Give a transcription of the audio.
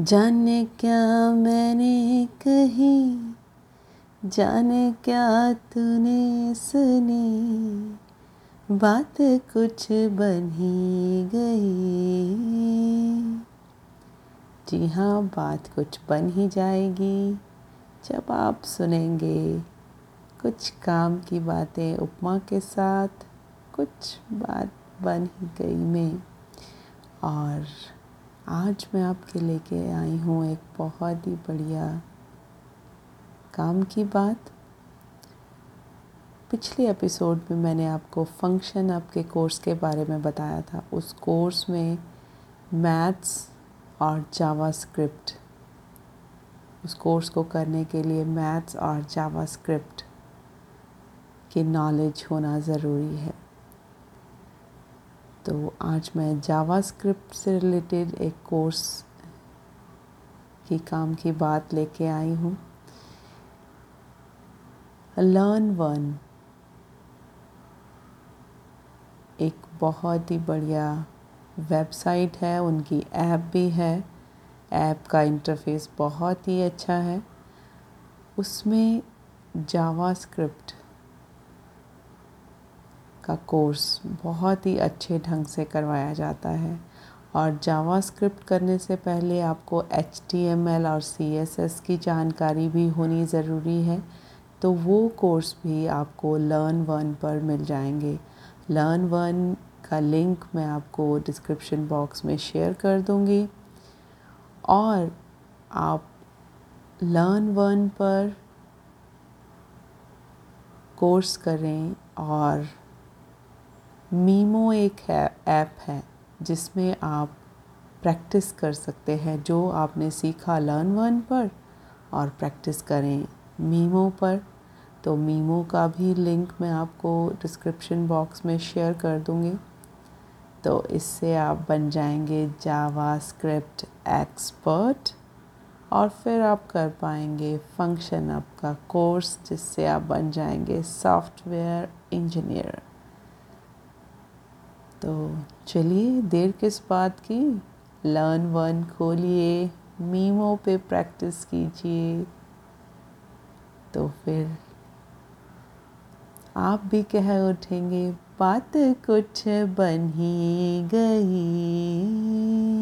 जाने क्या मैंने कही? जाने क्या तूने सुनी? बात कुछ बनी गई। जी हाँ बात कुछ बन ही जाएगी। जब आप सुनेंगे कुछ काम की बातें उपमा के साथ, कुछ बात बन ही गई में। और आज मैं आपके लेके आई हूँ एक बहुत ही बढ़िया काम की बात। पिछले एपिसोड में मैंने आपको फ़ंक्शन आपके कोर्स के बारे में बताया था। उस कोर्स में मैथ्स और जावा स्क्रिप्ट उस कोर्स को करने के लिए मैथ्स और जावा स्क्रिप्ट की नॉलेज होना ज़रूरी है। तो आज मैं जावा स्क्रिप्ट से रिलेटेड एक कोर्स की काम की बात लेके आई हूँ। Learn one. एक बहुत ही बढ़िया वेबसाइट है, उनकी ऐप भी है। ऐप का इंटरफेस बहुत ही अच्छा है। उसमें जावा स्क्रिप्ट का कोर्स बहुत ही अच्छे ढंग से करवाया जाता है। और जावा स्क्रिप्ट करने से पहले आपको एचटीएमएल और सीएसएस की जानकारी भी होनी ज़रूरी है तो वो कोर्स भी आपको लर्न वन पर मिल जाएँगे। लर्न वन का लिंक मैं आपको डिस्क्रिप्शन बॉक्स में शेयर कर दूँगी। और आप लर्न वन पर कोर्स करें और मीमो एक ऐप है, जिसमें आप प्रैक्टिस कर सकते हैं जो आपने सीखा लर्न वन पर और प्रैक्टिस करें मीमो पर। तो मीमो का भी लिंक मैं आपको डिस्क्रिप्शन बॉक्स में शेयर कर दूँगी। तो इससे आप बन जाएँगे जावा स्क्रिप्ट एक्सपर्ट और फिर आप कर पाएँगे फ़ंक्शन आपका कोर्स, जिससे आप बन जाएँगे सॉफ्टवेयर इंजीनियर। तो चलिए, देर किस बात की? लर्न वन खोलिए, मीमो पे प्रैक्टिस कीजिए। तो फिर आप भी कह उठेंगे, बात कुछ बन ही गई।